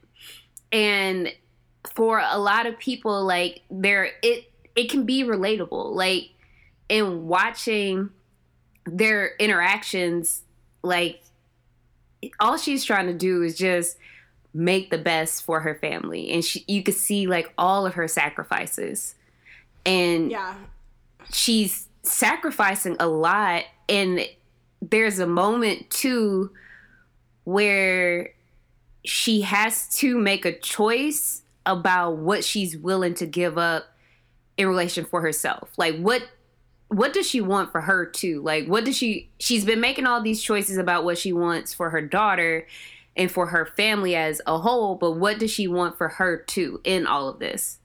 And for a lot of people, like there it it can be relatable. Like in watching their interactions, like all she's trying to do is just make the best for her family and she, you could see like all of her sacrifices and yeah. she's sacrificing a lot. And there's a moment too where she has to make a choice about what she's willing to give up in relation for herself. Like what what does she want for her too? Like what does she she's been making all these choices about what she wants for her daughter and for her family as a whole, but what does she want for her too in all of this?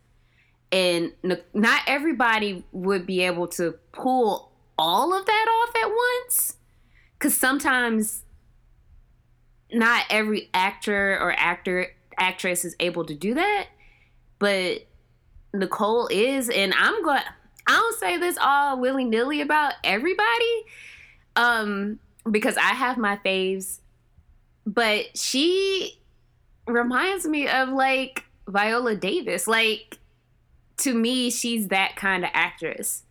And not everybody would be able to pull all of that off at once because sometimes not every actor or actor actress is able to do that but nicole is and i'm going i don't say this all willy-nilly about everybody um because i have my faves but she reminds me of like Viola Davis. Like to me, she's that kind of actress.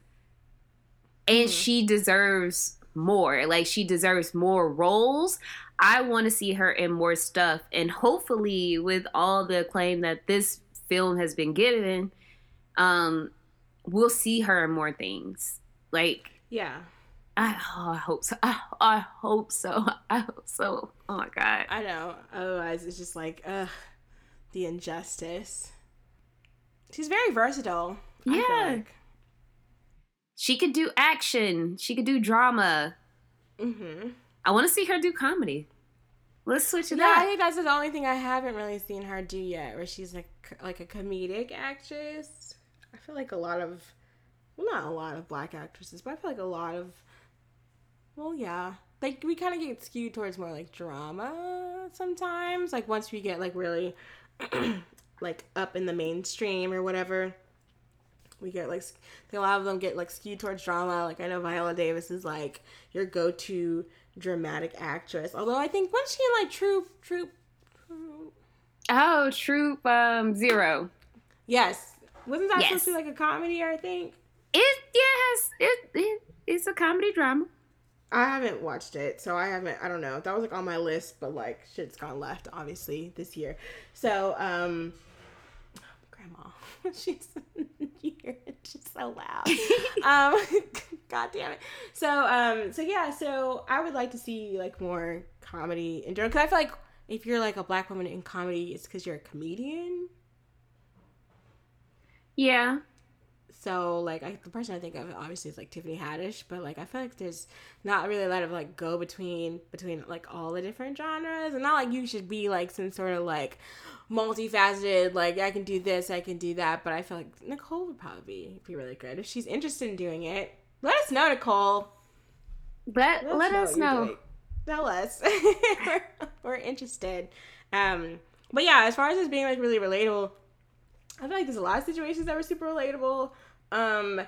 And mm-hmm. she deserves more. Like she deserves more roles. I want to see her in more stuff. And hopefully with all the acclaim that this film has been given, um, we'll see her in more things. Like Yeah. I, oh, I hope so. I, I hope so. I hope so. Oh my god. I know. Otherwise, it's just like, ugh, the injustice. She's very versatile. Yeah. Like. She could do action. She could do drama. Mm-hmm. I want to see her do comedy. Let's switch it yeah, up. I think that's the only thing I haven't really seen her do yet, where she's like like a comedic actress. I feel like a lot of, well, not a lot of black actresses, but I feel like a lot of well, yeah. Like we kind of get skewed towards more like drama sometimes. Like once we get like really like up in the mainstream or whatever, we get like a lot of them get like skewed towards drama. Like I know Viola Davis is like your go-to dramatic actress. Although I think once she in like Troop Troop. troop oh, Troop um Zero. Yes, wasn't that yes. supposed to be like a comedy? I think it. Yes, it, it it's a comedy drama. I haven't watched it, so I haven't. I don't know. That was like on my list, but like shit's gone left, obviously this year. So, um, she's here. She's so loud. um, God damn it. So, um, so yeah. So I would like to see like more comedy in general because I feel like if you're like a black woman in comedy, it's because you're a comedian. Yeah. So like I, the person I think of obviously is like Tiffany Haddish, but like I feel like there's not really a lot of like go between between like all the different genres, and not like you should be like some sort of like multifaceted like I can do this, I can do that. But I feel like Nicole would probably be, be really good if she's interested in doing it. Let us know, Nicole. Let let, let us know. know. Tell us. we're, we're interested. Um, but yeah, as far as this being like really relatable, I feel like there's a lot of situations that were super relatable. Um,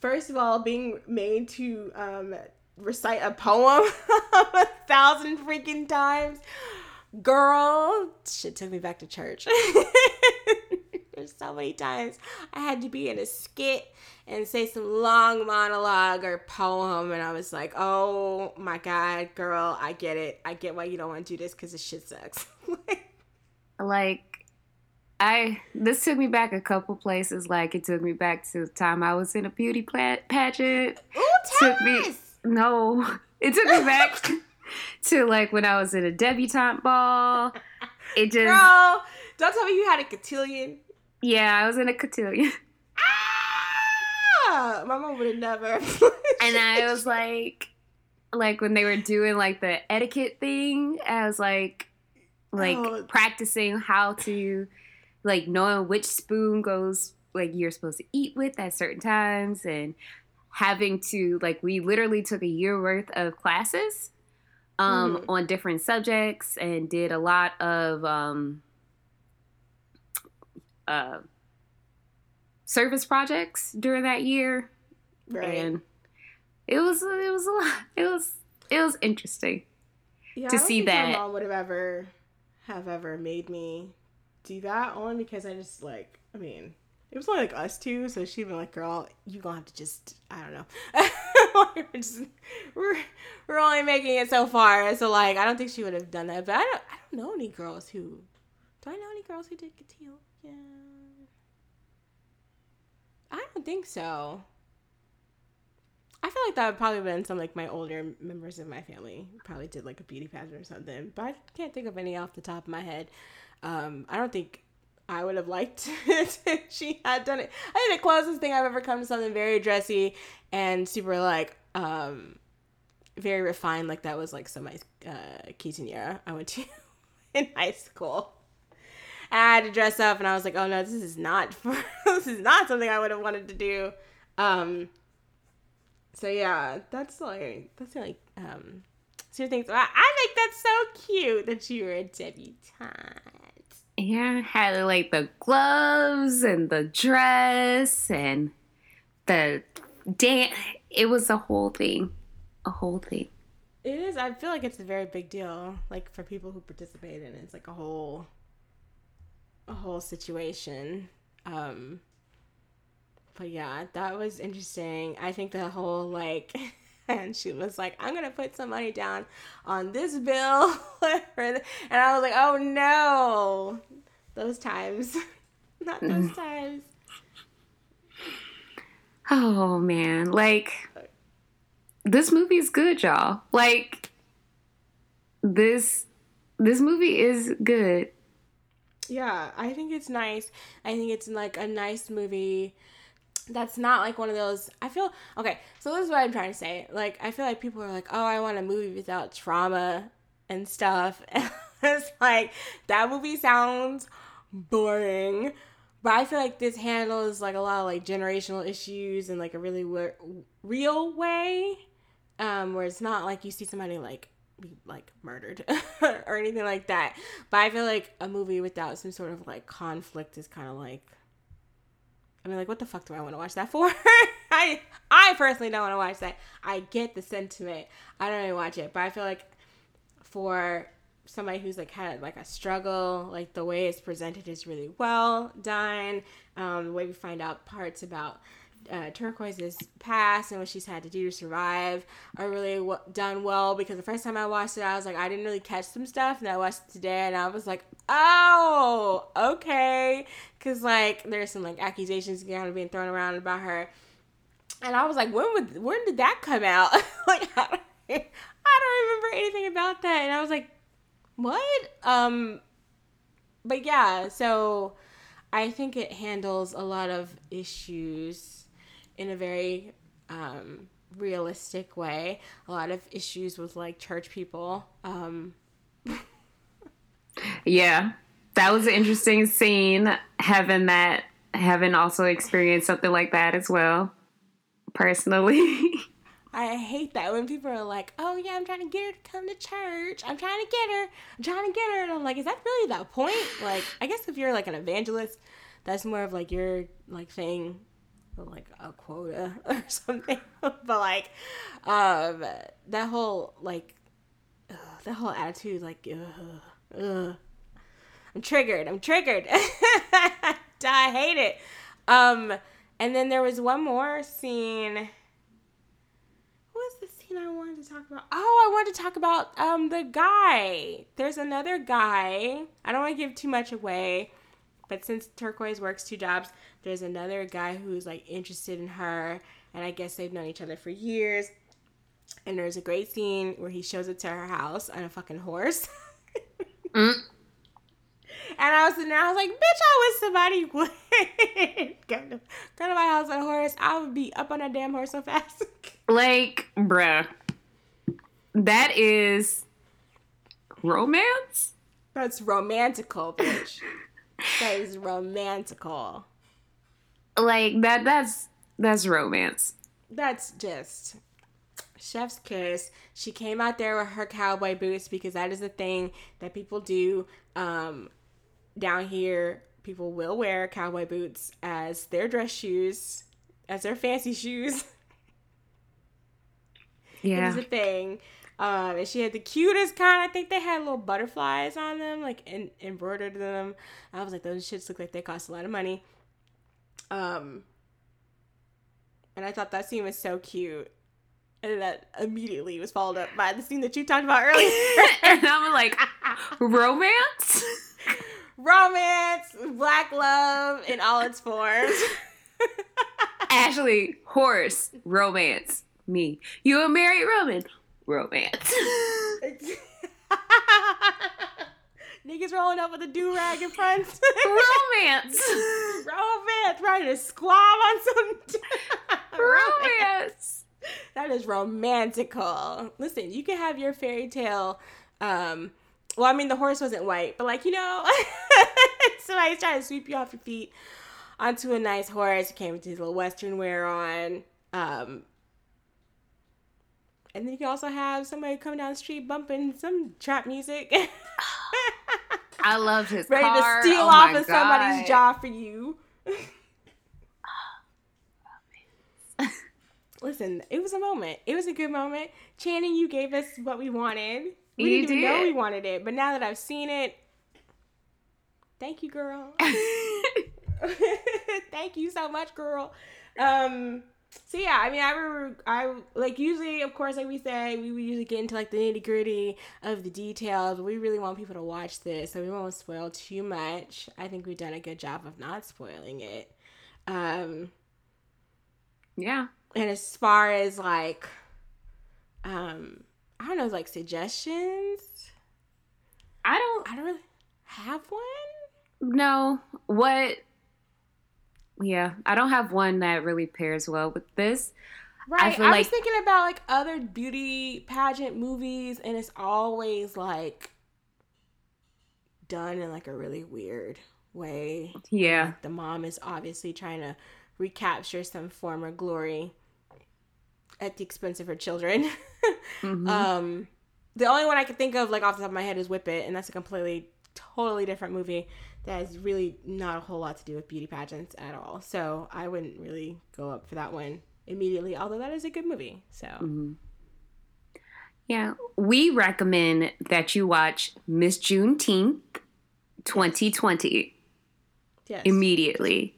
first of all, being made to um, recite a poem a thousand freaking times. Girl, shit took me back to church. There's so many times I had to be in a skit and say some long monologue or poem, and I was like, oh my god, girl, I get it. I get why you don't want to do this because this shit sucks. like, I this took me back a couple places. Like it took me back to the time I was in a beauty pageant. Ooh, took me no, it took me back to like when I was in a debutante ball. It just girl, don't tell me you had a cotillion. Yeah, I was in a cotillion. Ah, my mom would have never. and I was like, like when they were doing like the etiquette thing, I was like, like oh. practicing how to like knowing which spoon goes like you're supposed to eat with at certain times and having to like we literally took a year worth of classes um, Mhm. on different subjects and did a lot of um, uh, service projects during that year Right. and it was it was a lot it was it was interesting yeah, to see that. my mom would have ever have ever made me do that only because I just like I mean it was only like us two, so she'd been like, "Girl, you gonna have to just I don't know, we're, just, we're we're only making it so far." So like, I don't think she would have done that. But I don't I don't know any girls who do I know any girls who did get Katil? Yeah, I don't think so. I feel like that would probably been some like my older members of my family probably did like a beauty pageant or something, but I can't think of any off the top of my head. Um, I don't think I would have liked it if she had done it. I think the closest thing I've ever come to something very dressy and super like um very refined like that was like some uh quinceanera I went to in high school. I had to dress up and I was like, oh no, this is not for this is not something I would have wanted to do. Um so yeah, that's like that's like um so things I think that's so cute that you were a debutante. Yeah had like the gloves and the dress and the dance it was a whole thing a whole thing It is. I feel like it's a very big deal, like for people who participate in it. It's like a whole, a whole situation. Um, but yeah, that was interesting. I think the whole like, and she was like, "I'm gonna put some money down on this bill," and I was like, "Oh no, those times, not those mm. times." oh man. Like this movie is good y'all. Like this this movie is good. Yeah, I think it's nice. I think it's like a nice movie that's not like one of those I feel okay, so this is what I'm trying to say. Like I feel like people are like, "Oh, I want a movie without trauma and stuff." it's like that movie sounds boring. But I feel like this handles like a lot of like generational issues in like a really real way. Um where it's not like you see somebody like be like murdered or anything like that. But I feel like a movie without some sort of like conflict is kind of like I mean like what the fuck do I want to watch that for? I I personally don't want to watch that. I get the sentiment. I don't really watch it, but I feel like for somebody who's like had like a struggle, like the way it's presented is really well done. Um, the way we find out parts about uh, Turquoise's past and what she's had to do to survive are really w- done well because the first time I watched it, I was like, I didn't really catch some stuff, and I watched it today, and I was like, oh, okay, because like there's some like accusations kind of being thrown around about her, and I was like, when would when did that come out? like I don't, I don't remember anything about that, and I was like, what? Um, but yeah, so I think it handles a lot of issues in a very um, realistic way. A lot of issues with like church people. Um, Yeah, that was an interesting scene. Having that, having also experienced something like that as well, personally. I hate that when people are like, "Oh yeah, I'm trying to get her to come to church. I'm trying to get her. I'm trying to get her." And I'm like, "Is that really the point?" Like, I guess if you're like an evangelist, that's more of like your like thing, like a quota or something. but like, um, that whole like, ugh, that whole attitude, like, ugh, ugh. I'm triggered. I'm triggered. I hate it. Um, and then there was one more scene what was the scene I wanted to talk about? Oh, I wanted to talk about um the guy. There's another guy. I don't want to give too much away, but since Turquoise works two jobs, there's another guy who's like interested in her, and I guess they've known each other for years. And there's a great scene where he shows it to her house on a fucking horse. Mm. And I was sitting there, I was like, bitch, I wish somebody would go to, my house on a horse. I would be up on that damn horse so fast. like, bruh, that is romance. That's romantical, bitch. That is romantical. like that that's that's romance. That's just chef's kiss. She came out there with her cowboy boots because that is the thing that people do. Um, down here, people will wear cowboy boots as their dress shoes, as their fancy shoes. Yeah. It is a thing. Um, and she had the cutest kind. I think they had little butterflies on them, like en- embroidered in them. I was like, those shits look like they cost a lot of money. Um, and I thought that scene was so cute. And that immediately was followed up by the scene that you talked about earlier. and I'm like, romance? Romance, black love in all its forms. Ashley, horse, romance. Me. You a married Roman? Romance. Niggas rolling up with a do rag in front. romance. Romance, ready to squab on some romance. That is romantical. Listen, you can have your fairy tale. Um, well, I mean, the horse wasn't white, but like you know, somebody's trying to sweep you off your feet onto a nice horse. You came with his little western wear on. Um, and then you can also have somebody coming down the street bumping some trap music, I loved his ready car. to steal Oh off of somebody's job for you. Listen, it was a moment. It was a good moment. Channing, you gave us what we wanted. We You didn't even know we wanted it, but now that I've seen it, thank you, girl. thank you so much, girl. Um, so yeah, I mean, I remember, I like usually, of course, like we say, we would usually get into like the nitty gritty of the details. We really want people to watch this, so we won't spoil too much. I think we've done a good job of not spoiling it. Um, yeah. and as far as like, um, I don't know, like suggestions. I don't I don't really have one. No. what. Yeah, I don't have one that really pairs well with this. Right. I, feel was thinking about like other beauty pageant movies, and it's always like done in like a really weird way. Yeah. The mom is obviously trying to recapture some former glory at the expense of her children. Mhm. Um, the only one I can think of, like off the top of my head, is Whip It, and that's a completely, totally different movie that has really not a whole lot to do with beauty pageants at all. So I wouldn't really go up for that one immediately, although that is a good movie. So Mhm. Yeah, we recommend that you watch Miss Juneteenth 2020 yes, immediately.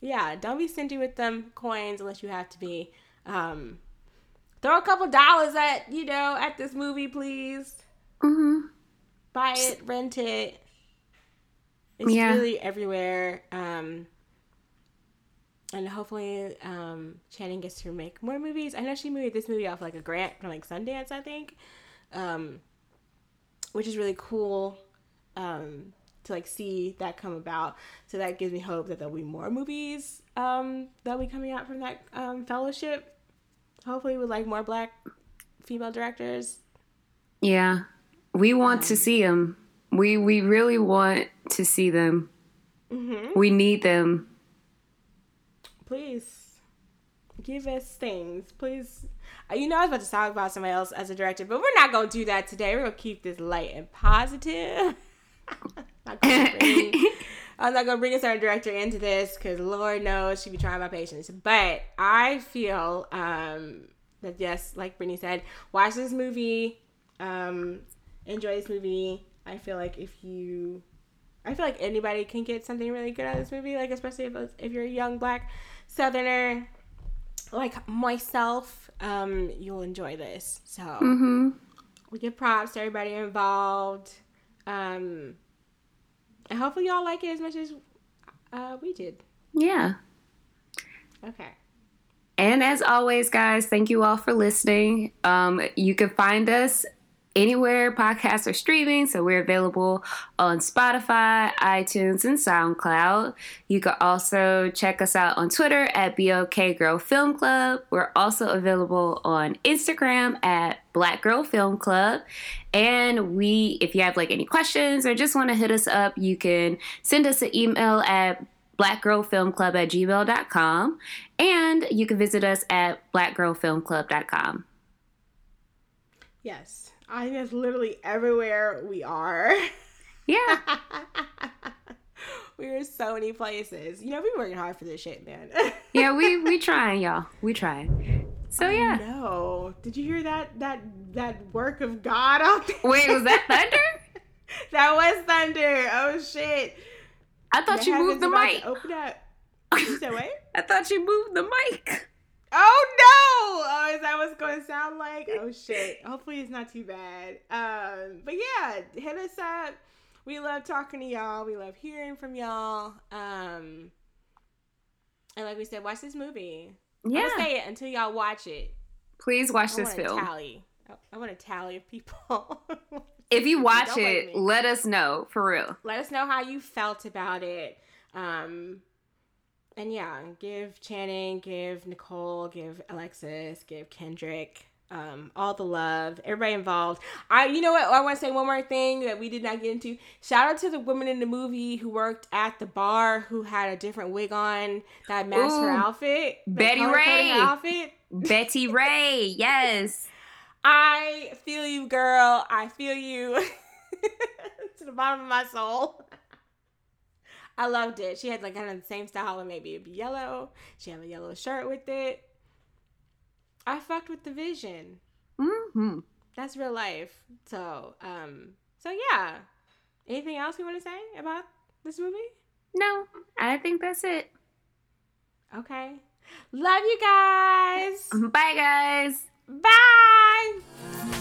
yeah, don't be stingy with them coins unless you have to be. Um, throw a couple dollars at you know at this movie, please. Mm-hmm. buy it, rent it. It's Yeah. really everywhere. Um, and hopefully, um, Channing gets to make more movies. I know she made this movie off like a grant from like Sundance, I think, um, which is really cool um, to like see that come about. So that gives me hope that there'll be more movies um, that'll be coming out from that um, fellowship. Hopefully, with like more black female directors. Yeah, we want to see them. We we really want to see them. Mm-hmm. We need them. please give us things please Uh, you know i was about to talk about somebody else as a director but we're not gonna do that today we're gonna keep this light and positive Not bring- i'm not gonna bring a certain director into this because lord knows she'd be trying my patience but i feel um that yes like brittany said watch this movie um enjoy this movie i feel like if you I feel like anybody can get something really good out of this movie, like especially if if you're a young black southerner like myself, um, you'll enjoy this. So hmm we give props to everybody involved, um, and hopefully y'all like it as much as uh, we did. Yeah. Okay. And as always, guys, thank you all for listening. Um, you can find us anywhere podcasts are streaming. So we're available on Spotify, iTunes, and SoundCloud. You can also check us out on Twitter at BOK Girl Film Club. We're also available on Instagram at Black Girl Film Club. And we, if you have like any questions or just want to hit us up, you can send us an email at blackgirlfilmclub at gmail.com. And you can visit us at blackgirlfilmclub.com. Yes. I think that's literally everywhere we are. Yeah. we are so many places. You know, been working hard for this shit, man. yeah, we we trying, y'all. We trying. So yeah. No. Did you hear that that that work of God out there? Wait, was that thunder? that was thunder. Oh shit. I thought you moved the mic. Open up. You said what? I thought you moved the mic. Oh no! Oh, is that what's going to sound like? Oh shit! Hopefully it's not too bad. Um, but yeah, hit us up. We love talking to y'all. We love hearing from y'all. Um, and like we said, watch this movie. I'm Yeah. say it until y'all watch it. Please watch I this film. tally. I- want a tally of people. If you watch it, let us know for real. let us know how you felt about it. Um, and yeah, give Channing, give Nicole, give Alexis, give Kendrick, um, all the love, everybody involved. I, you know what? I want to say one more thing that we did not get into. Shout out to the women in the movie who worked at the bar who had a different wig on that matched her outfit. Betty Ray. Outfit. Betty Ray, yes. I feel you, girl. I feel you to the bottom of my soul. I loved it. She had like kind of the same style and maybe it'd be yellow. She had a yellow shirt with it. I fucked with the vision. hmm That's real life. So, um, so yeah. Anything else you want to say about this movie? No, I think that's it. Okay. Love you guys. Bye, guys. Bye.